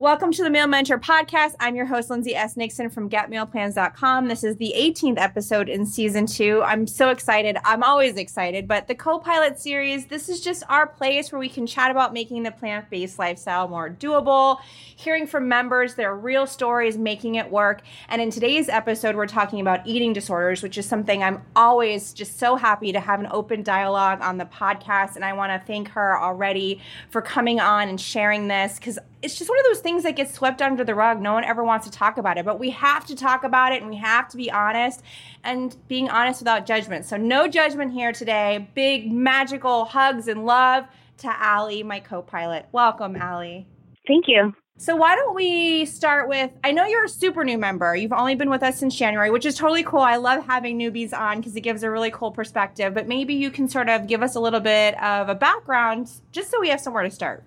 Welcome to the Meal Mentor Podcast. I'm your host, Lindsay S. Nixon from GetMealPlans.com. This is the 18th episode in season two. I'm so excited. I'm always excited, but the co pilot series, this is just our place where we can chat about making the plant based lifestyle more doable, hearing from members, their real stories, making it work. And in today's episode, we're talking about eating disorders, which is something I'm always just so happy to have an open dialogue on the podcast. And I want to thank her already for coming on and sharing this because it's just one of those things that get swept under the rug. No one ever wants to talk about it, but we have to talk about it and we have to be honest and being honest without judgment. So, no judgment here today. Big magical hugs and love to Ali, my co pilot. Welcome, Ali. Thank you. So, why don't we start with? I know you're a super new member. You've only been with us since January, which is totally cool. I love having newbies on because it gives a really cool perspective. But maybe you can sort of give us a little bit of a background just so we have somewhere to start.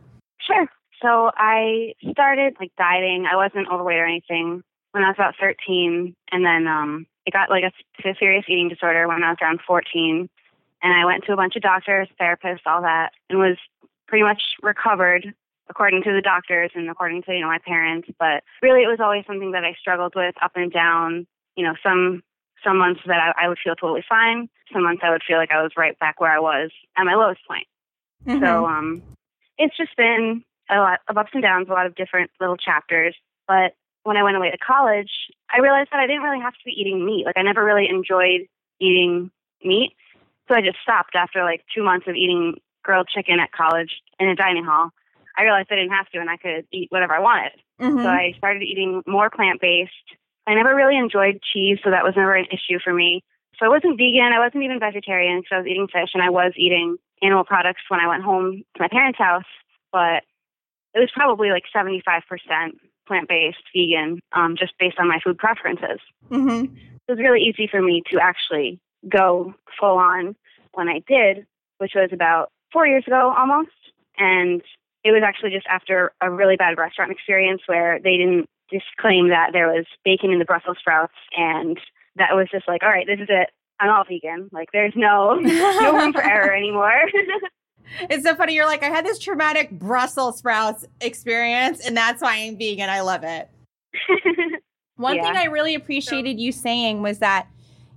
Sure. So I started like dieting. I wasn't overweight or anything when I was about 13, and then um, it got like a, a serious eating disorder when I was around 14. And I went to a bunch of doctors, therapists, all that, and was pretty much recovered according to the doctors and according to you know my parents. But really, it was always something that I struggled with up and down. You know, some some months that I, I would feel totally fine. Some months I would feel like I was right back where I was at my lowest point. Mm-hmm. So um, it's just been a lot of ups and downs, a lot of different little chapters. But when I went away to college, I realized that I didn't really have to be eating meat. Like I never really enjoyed eating meat. So I just stopped after like two months of eating grilled chicken at college in a dining hall. I realized I didn't have to and I could eat whatever I wanted. Mm-hmm. So I started eating more plant based. I never really enjoyed cheese, so that was never an issue for me. So I wasn't vegan, I wasn't even vegetarian because I was eating fish and I was eating animal products when I went home to my parents' house. But it was probably like 75% plant based, vegan, um, just based on my food preferences. Mm-hmm. It was really easy for me to actually go full on when I did, which was about four years ago almost. And it was actually just after a really bad restaurant experience where they didn't disclaim that there was bacon in the Brussels sprouts. And that was just like, all right, this is it. I'm all vegan. Like, there's no no room for error anymore. it's so funny. You're like, I had this traumatic Brussels sprouts experience, and that's why I'm vegan. I love it. One yeah. thing I really appreciated you saying was that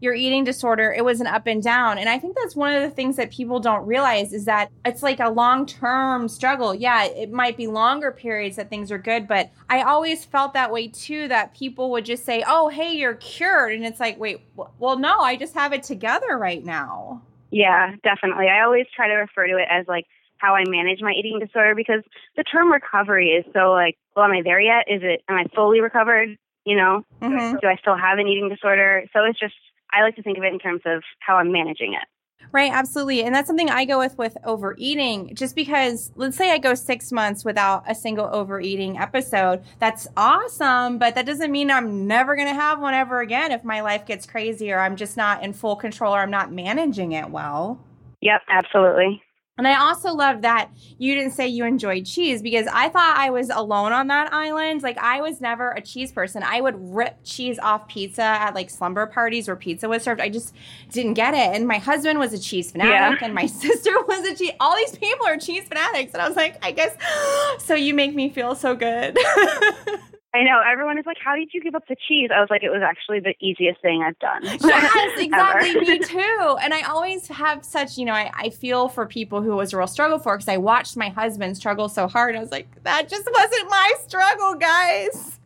your eating disorder, it was an up and down. And I think that's one of the things that people don't realize is that it's like a long term struggle. Yeah, it might be longer periods that things are good, but I always felt that way too that people would just say, oh, hey, you're cured. And it's like, wait, well, no, I just have it together right now. Yeah, definitely. I always try to refer to it as like how I manage my eating disorder because the term recovery is so like, well, am I there yet? Is it, am I fully recovered? You know, mm-hmm. do I still have an eating disorder? So it's just, I like to think of it in terms of how I'm managing it. Right, absolutely. And that's something I go with with overeating. Just because, let's say I go six months without a single overeating episode, that's awesome. But that doesn't mean I'm never going to have one ever again if my life gets crazy or I'm just not in full control or I'm not managing it well. Yep, absolutely. And I also love that you didn't say you enjoyed cheese because I thought I was alone on that island. Like I was never a cheese person. I would rip cheese off pizza at like slumber parties where pizza was served. I just didn't get it. And my husband was a cheese fanatic yeah. and my sister was a cheese. All these people are cheese fanatics. And I was like, I guess so you make me feel so good. I know. Everyone is like, How did you give up the cheese? I was like, It was actually the easiest thing I've done. Yes, exactly. me too. And I always have such, you know, I, I feel for people who it was a real struggle for because I watched my husband struggle so hard. I was like, That just wasn't my struggle, guys.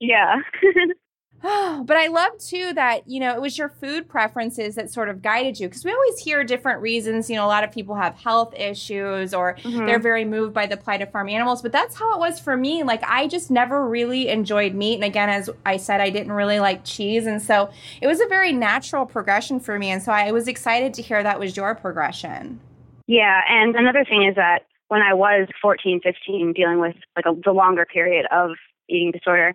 Yeah. but I love too that, you know, it was your food preferences that sort of guided you because we always hear different reasons. You know, a lot of people have health issues or mm-hmm. they're very moved by the plight of farm animals. But that's how it was for me. Like, I just never really enjoyed meat. And again, as I said, I didn't really like cheese. And so it was a very natural progression for me. And so I was excited to hear that was your progression. Yeah. And another thing is that when I was 14, 15, dealing with like a, the longer period of eating disorder,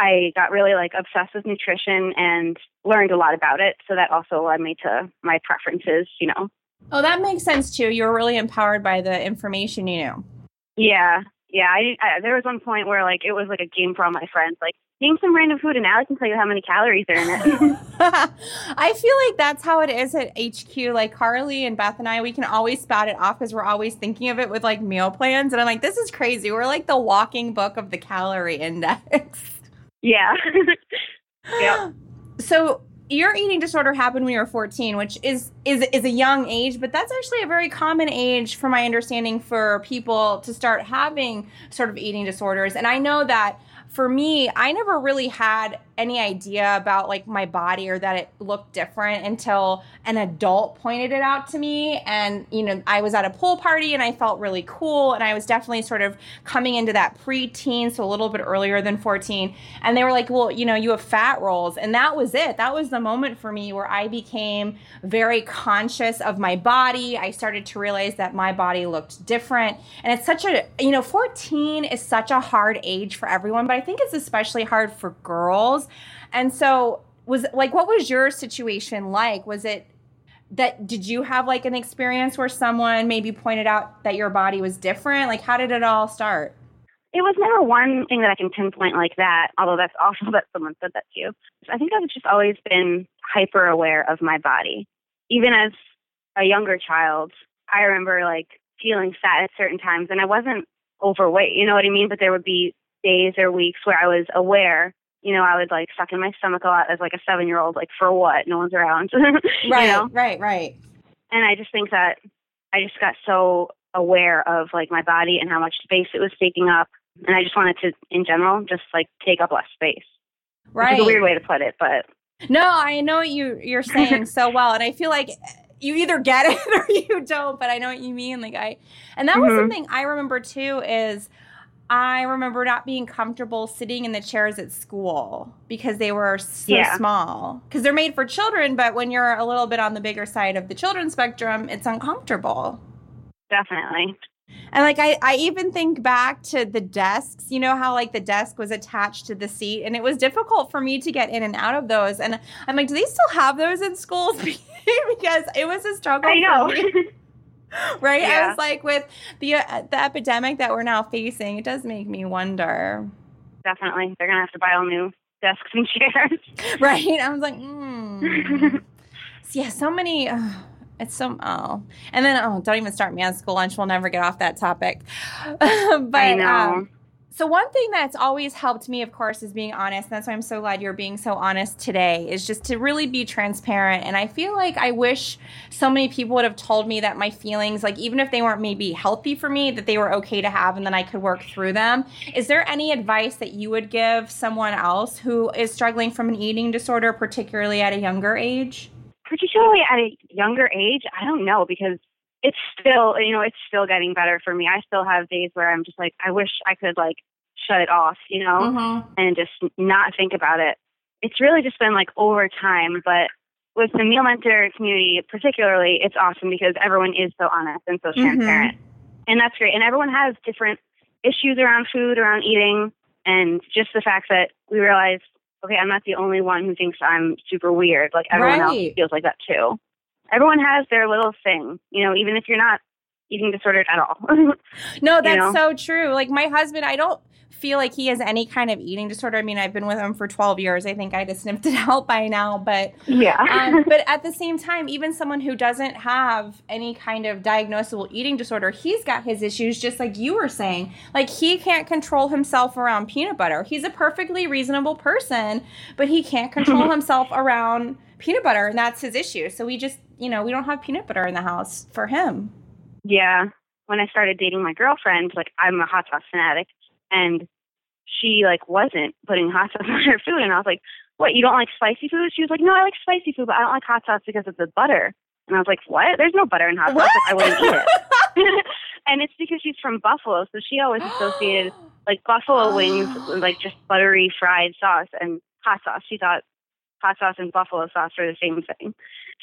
I got really like obsessed with nutrition and learned a lot about it. So that also led me to my preferences, you know. Oh, that makes sense too. You were really empowered by the information you knew. Yeah. Yeah, I, I there was one point where like it was like a game for all my friends. Like name some random food and Alex can tell you how many calories are in it. I feel like that's how it is at HQ. Like Carly and Beth and I, we can always spout it off because we're always thinking of it with like meal plans. And I'm like, this is crazy. We're like the walking book of the calorie index. Yeah. yeah. So your eating disorder happened when you were 14 which is is is a young age but that's actually a very common age from my understanding for people to start having sort of eating disorders and i know that for me, I never really had any idea about like my body or that it looked different until an adult pointed it out to me. And, you know, I was at a pool party and I felt really cool. And I was definitely sort of coming into that preteen, so a little bit earlier than 14. And they were like, well, you know, you have fat rolls. And that was it. That was the moment for me where I became very conscious of my body. I started to realize that my body looked different. And it's such a, you know, 14 is such a hard age for everyone, but I think it's especially hard for girls. And so, was like, what was your situation like? Was it that did you have like an experience where someone maybe pointed out that your body was different? Like, how did it all start? It was never one thing that I can pinpoint like that, although that's awful that someone said that to you. I think I've just always been hyper aware of my body. Even as a younger child, I remember like feeling fat at certain times and I wasn't overweight, you know what I mean? But there would be days or weeks where I was aware. You know, I would like suck in my stomach a lot as like a seven year old, like for what? No one's around. right, know? right, right. And I just think that I just got so aware of like my body and how much space it was taking up. And I just wanted to, in general, just like take up less space. Right. It's a weird way to put it, but no, I know what you you're saying so well, and I feel like you either get it or you don't. But I know what you mean. Like I, and that was mm-hmm. something I remember too. Is I remember not being comfortable sitting in the chairs at school because they were so yeah. small. Because they're made for children, but when you're a little bit on the bigger side of the children's spectrum, it's uncomfortable. Definitely. And like I, I even think back to the desks, you know how like the desk was attached to the seat and it was difficult for me to get in and out of those. And I'm like, do they still have those in schools? because it was a struggle. I know. right? Yeah. I was like, with the uh, the epidemic that we're now facing, it does make me wonder. Definitely, they're gonna have to buy all new desks and chairs. Right? I was like, mm. yeah, so many. Uh, it's so oh, and then oh, don't even start me on school lunch. We'll never get off that topic. but I know. Um, so one thing that's always helped me, of course, is being honest. And that's why I'm so glad you're being so honest today. Is just to really be transparent. And I feel like I wish so many people would have told me that my feelings, like even if they weren't maybe healthy for me, that they were okay to have, and then I could work through them. Is there any advice that you would give someone else who is struggling from an eating disorder, particularly at a younger age? Particularly at a younger age, I don't know because it's still you know it's still getting better for me i still have days where i'm just like i wish i could like shut it off you know mm-hmm. and just not think about it it's really just been like over time but with the meal mentor community particularly it's awesome because everyone is so honest and so mm-hmm. transparent mm-hmm. and that's great and everyone has different issues around food around eating and just the fact that we realize okay i'm not the only one who thinks i'm super weird like everyone right. else feels like that too everyone has their little thing, you know, even if you're not eating disordered at all. no, that's you know? so true. Like my husband, I don't feel like he has any kind of eating disorder. I mean, I've been with him for 12 years. I think I just sniffed it out by now. But yeah. um, but at the same time, even someone who doesn't have any kind of diagnosable eating disorder, he's got his issues, just like you were saying. Like he can't control himself around peanut butter. He's a perfectly reasonable person, but he can't control himself around peanut butter, and that's his issue. So we just, you know, we don't have peanut butter in the house for him. Yeah. When I started dating my girlfriend, like I'm a hot sauce fanatic, and she like wasn't putting hot sauce on her food, and I was like, "What? You don't like spicy food?" She was like, "No, I like spicy food, but I don't like hot sauce because of the butter." And I was like, "What? There's no butter in hot sauce. Like, I wouldn't eat it." and it's because she's from Buffalo, so she always associated like buffalo wings with like just buttery fried sauce and hot sauce. She thought hot sauce and buffalo sauce are the same thing.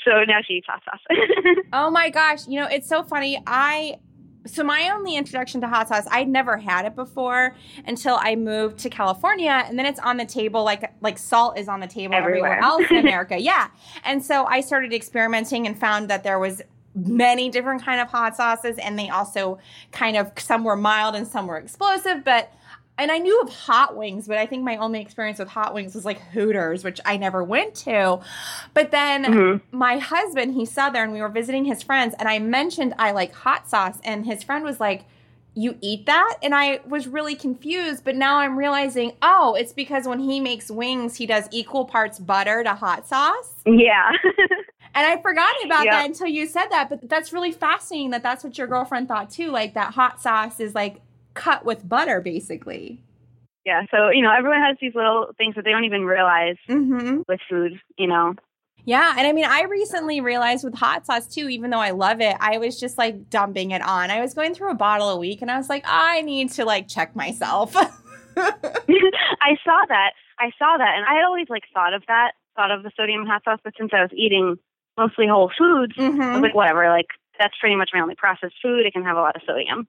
So now she eats hot sauce. oh my gosh. You know, it's so funny. I so my only introduction to hot sauce, I'd never had it before until I moved to California, and then it's on the table like like salt is on the table everywhere, everywhere else in America. yeah, and so I started experimenting and found that there was many different kind of hot sauces and they also kind of some were mild and some were explosive, but and I knew of hot wings, but I think my only experience with hot wings was like Hooters, which I never went to. But then mm-hmm. my husband, he's Southern, we were visiting his friends, and I mentioned I like hot sauce, and his friend was like, you eat that? And I was really confused, but now I'm realizing, oh, it's because when he makes wings, he does equal parts butter to hot sauce. Yeah. and I forgot about yep. that until you said that, but that's really fascinating that that's what your girlfriend thought too, like that hot sauce is like cut with butter basically. Yeah, so you know, everyone has these little things that they don't even realize mm-hmm. with food, you know. Yeah, and I mean, I recently realized with hot sauce too, even though I love it, I was just like dumping it on. I was going through a bottle a week, and I was like, I need to like check myself. I saw that. I saw that, and I had always like thought of that, thought of the sodium hot sauce, but since I was eating mostly whole foods, mm-hmm. I was like, whatever. Like that's pretty much my only processed food. It can have a lot of sodium.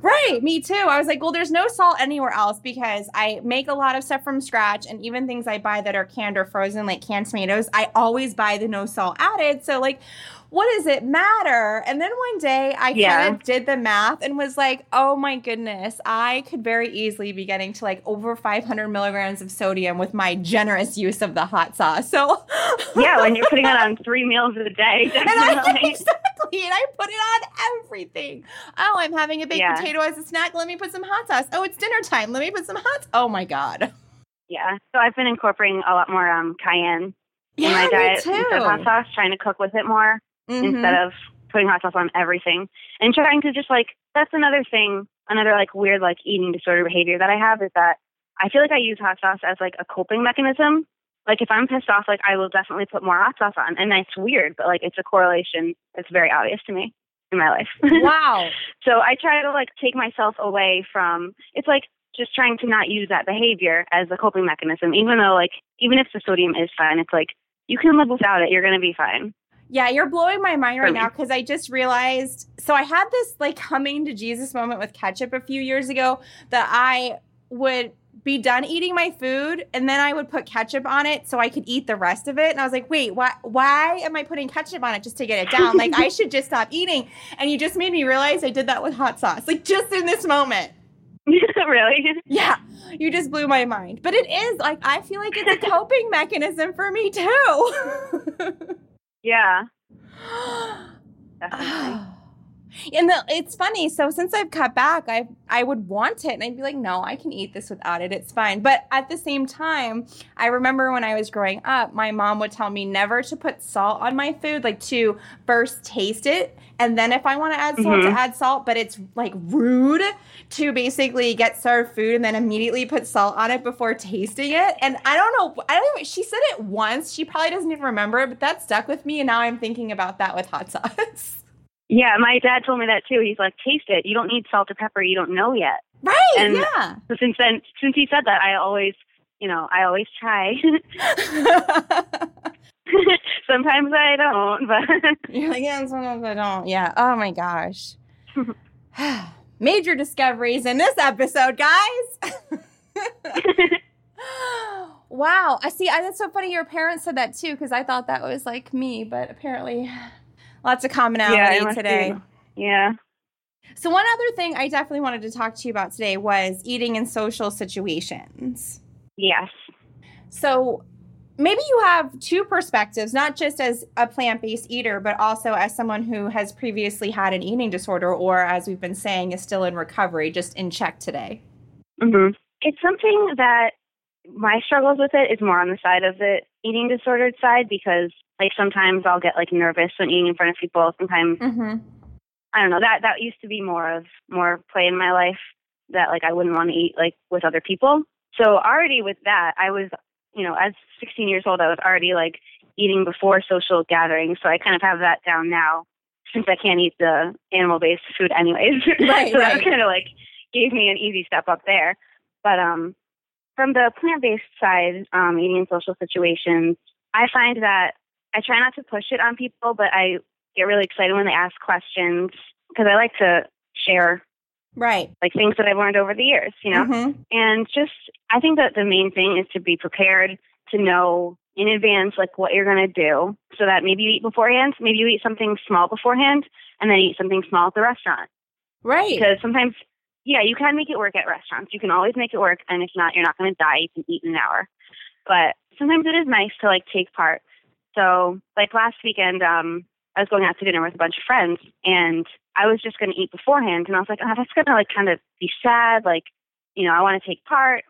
Right, me too. I was like, well, there's no salt anywhere else because I make a lot of stuff from scratch, and even things I buy that are canned or frozen, like canned tomatoes, I always buy the no salt added. So, like, what does it matter? And then one day I yeah. kind of did the math and was like, oh my goodness, I could very easily be getting to like over 500 milligrams of sodium with my generous use of the hot sauce. So, yeah, when you're putting it on three meals a day, definitely. And I, exactly. And I put it on everything. Oh, I'm having a baked yeah. potato as a snack. Let me put some hot sauce. Oh, it's dinner time. Let me put some hot. Sauce. Oh my God. Yeah. So I've been incorporating a lot more um, cayenne yeah, in my diet instead of hot sauce, trying to cook with it more mm-hmm. instead of putting hot sauce on everything and trying to just like that's another thing another like weird like eating disorder behavior that i have is that i feel like i use hot sauce as like a coping mechanism like if i'm pissed off like i will definitely put more hot sauce on and that's weird but like it's a correlation. That's very obvious to me in my life. Wow. So i try to like take myself away from it's like just trying to not use that behavior as a coping mechanism even though like even if the sodium is fine it's like you can live without it you're going to be fine. Yeah, you're blowing my mind right now because I just realized. So I had this like coming to Jesus moment with ketchup a few years ago that I would be done eating my food and then I would put ketchup on it so I could eat the rest of it. And I was like, wait, why why am I putting ketchup on it just to get it down? like I should just stop eating. And you just made me realize I did that with hot sauce. Like just in this moment. really? Yeah. You just blew my mind. But it is like I feel like it's a coping mechanism for me too. Yeah. Definitely. And the, it's funny. So since I've cut back, I I would want it, and I'd be like, no, I can eat this without it. It's fine. But at the same time, I remember when I was growing up, my mom would tell me never to put salt on my food, like to first taste it, and then if I want to add salt, mm-hmm. to add salt. But it's like rude to basically get served food and then immediately put salt on it before tasting it. And I don't know. I don't. Know, she said it once. She probably doesn't even remember it, but that stuck with me, and now I'm thinking about that with hot sauce. Yeah, my dad told me that too. He's like, taste it. You don't need salt or pepper. You don't know yet. Right. And yeah. So since then, since he said that, I always, you know, I always try. sometimes I don't, but you're like, yeah, sometimes I don't. Yeah. Oh my gosh. Major discoveries in this episode, guys. wow. I see. I, that's so funny. Your parents said that too, because I thought that was like me, but apparently Lots of commonality yeah, today. Be. Yeah. So, one other thing I definitely wanted to talk to you about today was eating in social situations. Yes. So, maybe you have two perspectives, not just as a plant based eater, but also as someone who has previously had an eating disorder or, as we've been saying, is still in recovery, just in check today. Mm-hmm. It's something that my struggles with it is more on the side of the eating disordered side because like sometimes I'll get like nervous when eating in front of people. Sometimes mm-hmm. I don't know that that used to be more of more play in my life that like I wouldn't want to eat like with other people. So already with that, I was you know as 16 years old, I was already like eating before social gatherings. So I kind of have that down now since I can't eat the animal based food anyways. Right, so right. that kind of like gave me an easy step up there. But um from the plant based side, um, eating in social situations, I find that I try not to push it on people, but I get really excited when they ask questions because I like to share right like things that I've learned over the years, you know. Mm-hmm. And just I think that the main thing is to be prepared to know in advance like what you're going to do so that maybe you eat beforehand, maybe you eat something small beforehand and then eat something small at the restaurant. Right. Because sometimes yeah, you can make it work at restaurants. You can always make it work and if not, you're not going to die. You can eat in an hour. But sometimes it is nice to like take part. So, like last weekend um I was going out to dinner with a bunch of friends and I was just going to eat beforehand and I was like, "Oh, that's going to like kind of be sad like, you know, I want to take part."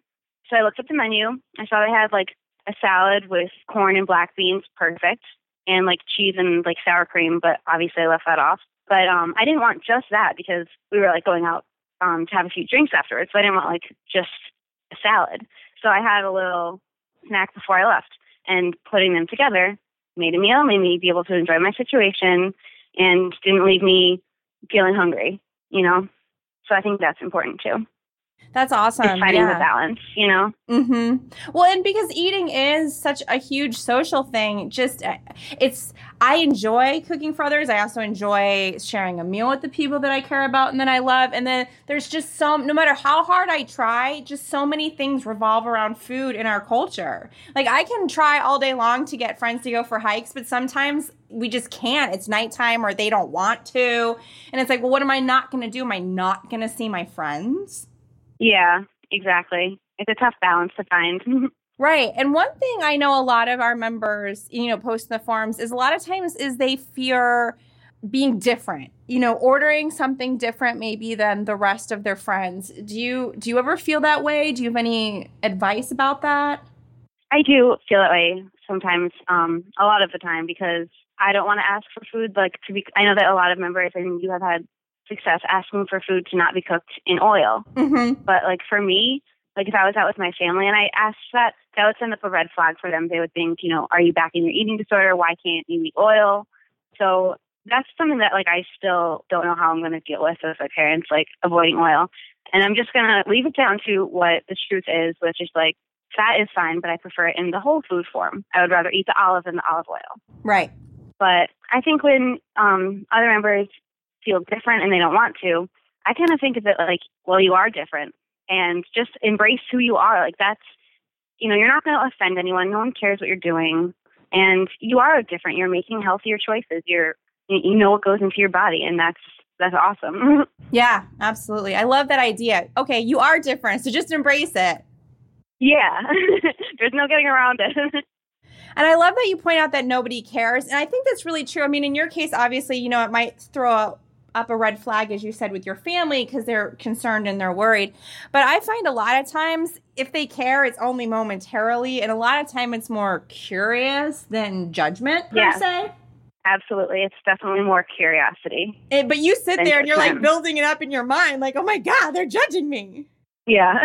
So I looked at the menu. I saw they had like a salad with corn and black beans, perfect, and like cheese and like sour cream, but obviously I left that off. But um I didn't want just that because we were like going out um to have a few drinks afterwards. So I didn't want like just a salad. So I had a little snack before I left and putting them together made a meal, made me be able to enjoy my situation and didn't leave me feeling hungry, you know? So I think that's important too. That's awesome. It's finding yeah. the balance, you know? Mm-hmm. Well, and because eating is such a huge social thing, just uh, it's I enjoy cooking for others. I also enjoy sharing a meal with the people that I care about and that I love. And then there's just some no matter how hard I try, just so many things revolve around food in our culture. Like I can try all day long to get friends to go for hikes, but sometimes we just can't. It's nighttime or they don't want to. And it's like, well, what am I not going to do? Am I not going to see my friends? Yeah, exactly. It's a tough balance to find. Right. And one thing I know a lot of our members, you know, post in the forums is a lot of times is they fear being different. You know, ordering something different maybe than the rest of their friends. Do you do you ever feel that way? Do you have any advice about that? I do feel that way sometimes, um, a lot of the time because I don't want to ask for food like to be I know that a lot of members and you have had success asking for food to not be cooked in oil. Mm-hmm. But like for me, like if I was out with my family and I asked that, that would send up a red flag for them. They would think, you know, are you back in your eating disorder? Why can't you eat oil? So that's something that like I still don't know how I'm going to deal with as my parents, like avoiding oil. And I'm just going to leave it down to what the truth is, which is like fat is fine, but I prefer it in the whole food form. I would rather eat the olive than the olive oil. Right. But I think when um, other members feel different and they don't want to, I kind of think of it like, well, you are different and just embrace who you are. Like that's, you know, you're not going to offend anyone. No one cares what you're doing. And you are different. You're making healthier choices. You're, you know what goes into your body and that's, that's awesome. Yeah, absolutely. I love that idea. Okay, you are different, so just embrace it. yeah. There's no getting around it. And I love that you point out that nobody cares. And I think that's really true. I mean, in your case, obviously, you know, it might throw up a red flag, as you said, with your family because they're concerned and they're worried. But I find a lot of times, if they care, it's only momentarily. And a lot of time, it's more curious than judgment, per Yeah. se. Absolutely. It's definitely more curiosity. It- but you sit there and you're like building it up in your mind, like, oh my God, they're judging me. Yeah.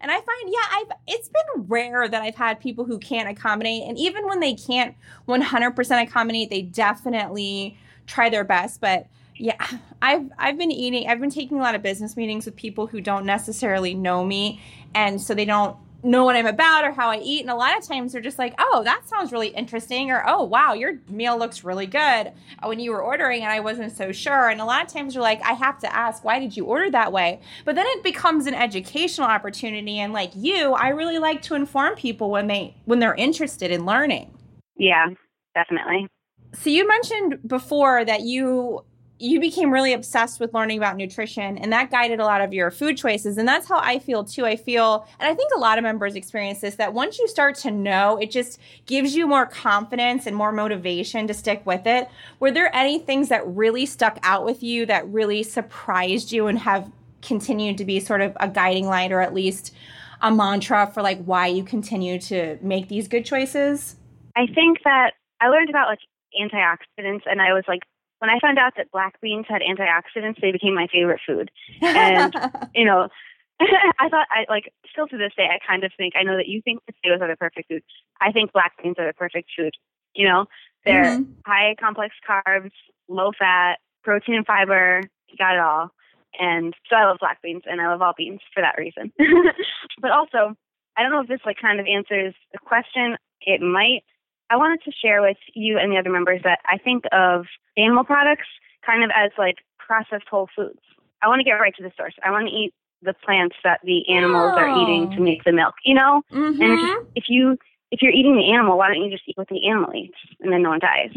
And I find, yeah, I've it's been rare that I've had people who can't accommodate, and even when they can't 100% accommodate, they definitely try their best. But yeah, I've I've been eating, I've been taking a lot of business meetings with people who don't necessarily know me, and so they don't know what I'm about or how I eat. And a lot of times they're just like, oh, that sounds really interesting, or oh, wow, your meal looks really good uh, when you were ordering, and I wasn't so sure. And a lot of times you're like, I have to ask, why did you order that way? But then it becomes an educational opportunity. And like you, I really like to inform people when they when they're interested in learning. yeah, definitely. So you mentioned before that you you became really obsessed with learning about nutrition and that guided a lot of your food choices and that's how I feel too. I feel and I think a lot of members experience this that once you start to know, it just gives you more confidence and more motivation to stick with it. Were there any things that really stuck out with you that really surprised you and have continued to be sort of a guiding light or at least a mantra for like why you continue to make these good choices? I think that I learned about like antioxidants and I was like when I found out that black beans had antioxidants, they became my favorite food. And you know, I thought I like still to this day I kind of think I know that you think potatoes are the perfect food. I think black beans are the perfect food. You know, they're Mhm. high complex carbs, low fat, protein and fiber. You got it all. And so I love black beans and I love all beans for that reason. but also, I don't know if this like kind of answers the question. It might. I wanted to share with you and the other members that I think of animal products kind of as like processed whole foods. I want to get right to the source. I want to eat the plants that the animals are eating to Oh. make the milk, you know? And Mhm. just, if you if you're eating the animal, why don't you just eat what the animal eats and then no one dies?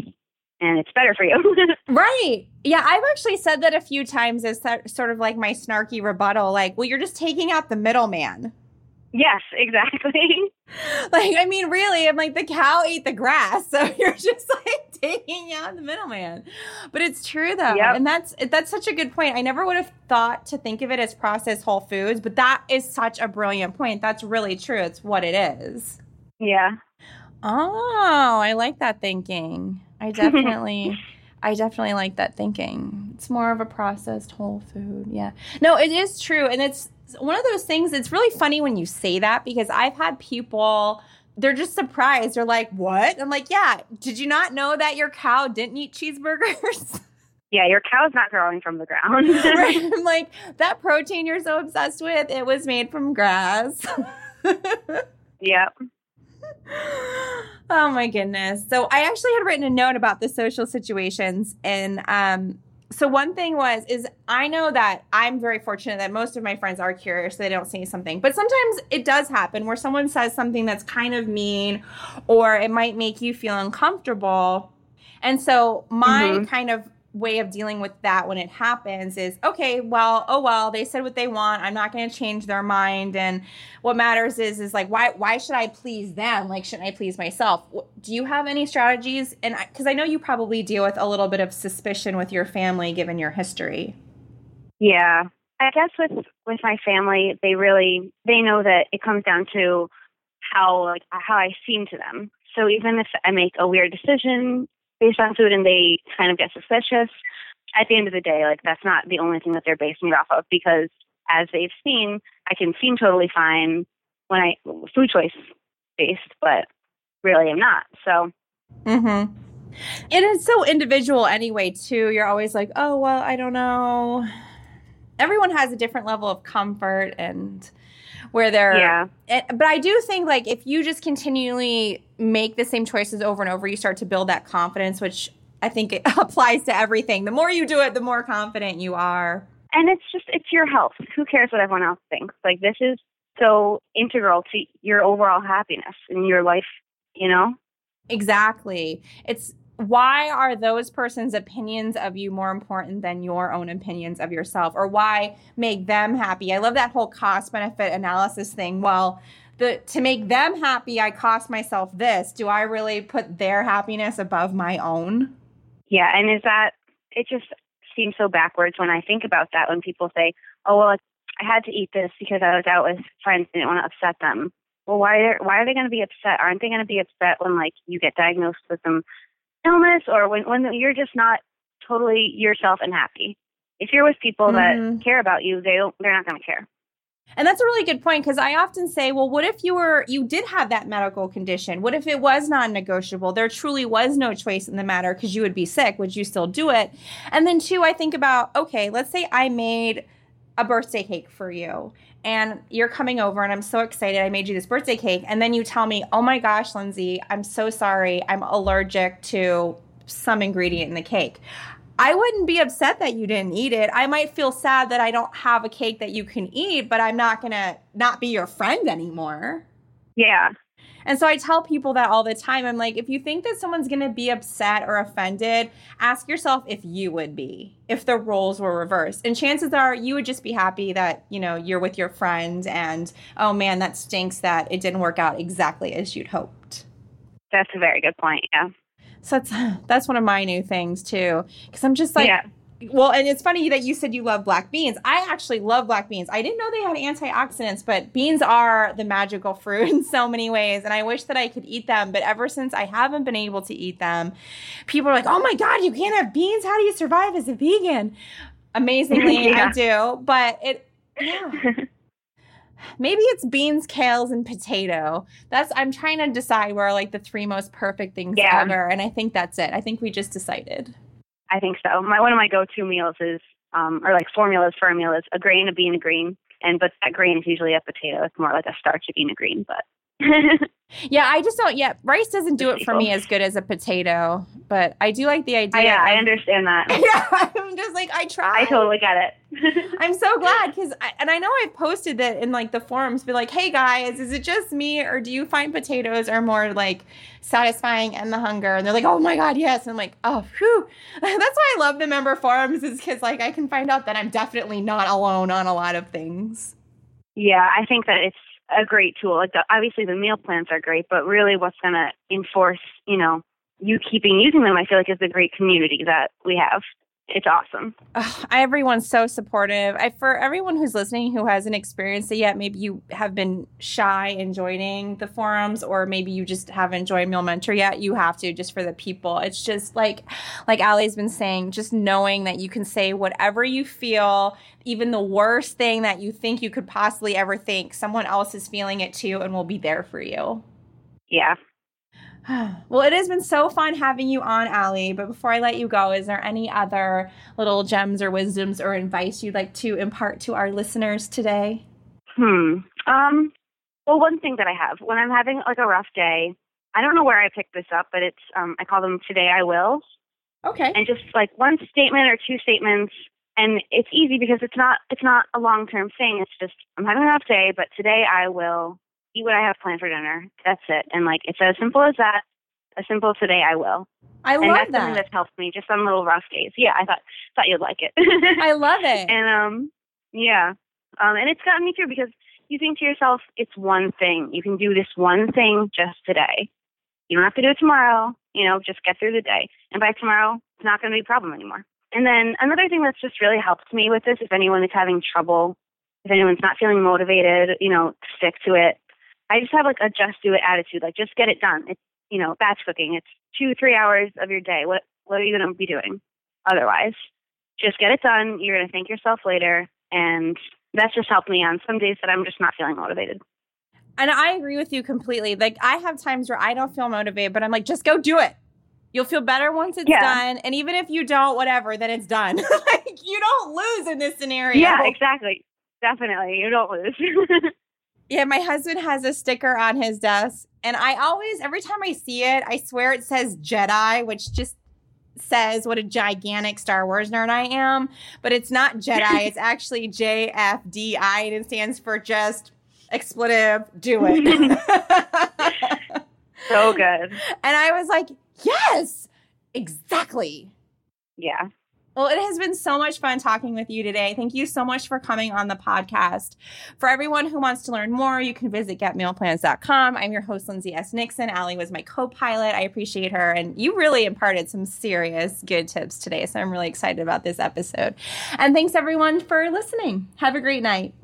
And it's better for you. right. Yeah, I've actually said that a few times as sort of like my snarky rebuttal like, well, you're just taking out the middleman. Yes, exactly. like, I mean, really, I'm like, the cow ate the grass. So you're just like taking out the middleman. But it's true though. Yep. And that's that's such a good point. I never would have thought to think of it as processed whole foods, but that is such a brilliant point. That's really true. It's what it is. Yeah. Oh, I like that thinking. I definitely I definitely like that thinking. It's more of a processed whole food. Yeah. No, it is true. And it's one of those things. It's really funny when you say that because I've had people, they're just surprised. They're like, what? I'm like, yeah. Did you not know that your cow didn't eat cheeseburgers? Yeah, your cow's not growing from the ground. right. I'm like, that protein you're so obsessed with, it was made from grass. yep. Oh my goodness. So I actually had written a note about the social situations and um so one thing was is I know that I'm very fortunate that most of my friends are curious, so they don't say something. But sometimes it does happen where someone says something that's kind of mean or it might make you feel uncomfortable. And so my mm-hmm. kind of way of dealing with that when it happens is okay well oh well they said what they want. I'm not going to change their mind. And what matters is is like why why should i please them? Like shouldn't i please myself? Do you have any strategies? And because I, I know you probably deal with a little bit of suspicion with your family given your history. Yeah. I guess with with my family they really they know that it comes down to how like how i seem to them. So even if i make a weird decision based on food and they kind of get suspicious, at the end of the day, like that's not the only thing that they're basing it off of because as they've seen, I can seem totally fine when I food choice based, but really I'm not. So Mm-hmm. And it's so individual anyway, too. You're always like, oh well, I don't know. Everyone has a different level of comfort and where they're yeah. It, but I do think like if you just continually make the same choices over and over, you start to build that confidence, which I think it applies to everything. The more you do it, the more confident you are. And it's just it's your health. Who cares what everyone else thinks? Like this is so integral to your overall happiness in your life, you know? Exactly. It's why are those person's opinions of you more important than your own opinions of yourself or why make them happy i love that whole cost benefit analysis thing well the to make them happy i cost myself this do i really put their happiness above my own yeah and is that it just seems so backwards when i think about that when people say oh well i had to eat this because i was out with friends and didn't want to upset them well why are why are they going to be upset aren't they going to be upset when like you get diagnosed with some illness or when, when you're just not totally yourself and happy. If you're with people mm-hmm. that care about you, they don't, they're not going to care. And that's a really good point because I often say, well, what if you were you did have that medical condition? What if it was non-negotiable? There truly was no choice in the matter because you would be sick. Would you still do it? And then two, I think about, okay, let's say I made a birthday cake for you and you're coming over and I'm so excited I made you this birthday cake and then you tell me, "Oh my gosh, Lindsay, I'm so sorry. I'm allergic to some ingredient in the cake." I wouldn't be upset that you didn't eat it. I might feel sad that I don't have a cake that you can eat, but I'm not going to not be your friend anymore. Yeah. And so I tell people that all the time. I'm like, if you think that someone's going to be upset or offended, ask yourself if you would be, if the roles were reversed. And chances are you would just be happy that, you know, you're with your friend and, oh man, that stinks that it didn't work out exactly as you'd hoped. That's a very good point. Yeah. So that's that's one of my new things too, because I'm just like, yeah well, and it's funny that you said you love black beans. I actually love black beans. I didn't know they had antioxidants, but beans are the magical fruit in so many ways. And I wish that I could eat them. But ever since I haven't been able to eat them, people are like, oh my God, you can't have beans. How do you survive as a vegan? Amazingly, yeah. I do. But it, yeah. Maybe it's beans, kales, and potato. That's I'm trying to decide where like the three most perfect things yeah. ever. And I think that's it. I think we just decided. I think so. My one of my go-to meals is, um, or like formulas for a a grain, a bean, a green, and but that grain is usually a potato. It's more like a starchy bean, a green, but Yeah, I just don't. Yeah, rice doesn't do it for me as good as a potato, but I do like the idea. I, yeah, I understand that. yeah, I'm just like I try. I totally get it. I'm so glad because, and I know I've posted that in like the forums, be like, hey guys, is it just me or do you find potatoes are more like satisfying and the hunger? And they're like, oh my god, yes. And I'm like, oh, whew. That's why I love the member forums is because like I can find out that I'm definitely not alone on a lot of things. yeah, I think that it's a great tool. Like the, obviously the meal plans are great, but really what's going to enforce, you know, you keeping using them, I feel like is the great community that we have. It's awesome. Everyone's so supportive. I, for everyone who's listening who hasn't experienced it yet, maybe you have been shy in joining the forums, or maybe you just haven't joined Meal Mentor yet. You have to just for the people. It's just like, like Ali's been saying, just knowing that you can say whatever you feel, even the worst thing that you think you could possibly ever think, someone else is feeling it too, and will be there for you. Yeah. Well, it has been so fun having you on, Ali. But before I let you go, is there any other little gems or wisdoms or advice you'd like to impart to our listeners today? Hmm. Um. Well, one thing that I have when I'm having like a rough day, I don't know where I picked this up, but it's um I call them today I will, Okay. and just like one statement or two statements, and it's easy because it's not it's not a long term thing. It's just I'm having a rough day, but today I will eat what I have planned for dinner. That's it, and like it's as simple as that. As simple as today I will, I and love that's something that. that's helped me just on little rough days. Yeah, I thought thought you'd like it. I love it. and um yeah um and it's gotten me through because you think to yourself it's one thing you can do this one thing just today you don't have to do it tomorrow you know just get through the day and by tomorrow it's not going to be a problem anymore and then another thing that's just really helped me with this if anyone is having trouble if anyone's not feeling motivated you know stick to it i just have like a just do it attitude like just get it done it's you know batch cooking it's two three hours of your day what what are you going to be doing otherwise just get it done. You're going to thank yourself later. And that's just helped me on some days that I'm just not feeling motivated. and I agree with you completely. Like I have times where I don't feel motivated, but I'm like, just go do it. You'll feel better once it's Yeah. done. And even if you don't, whatever, then it's done. like you don't lose in this scenario. Yeah, exactly. Definitely. You don't lose. Yeah, my husband has a sticker on his desk, and I always, every time I see it, I swear it says Jedi, which just says what a gigantic Star Wars nerd I am. But it's not Jedi, it's actually JFDI, and it stands for just expletive, do it. so good. and I was like, yes, exactly. Yeah. Well, it has been so much fun talking with you today. Thank you so much for coming on the podcast. For everyone who wants to learn more, you can visit getmealplans.com. I'm your host, Lindsay S. Nixon. Ali was my co pilot. I appreciate her. And you really imparted some serious good tips today. So I'm really excited about this episode. And thanks, everyone, for listening. Have a great night.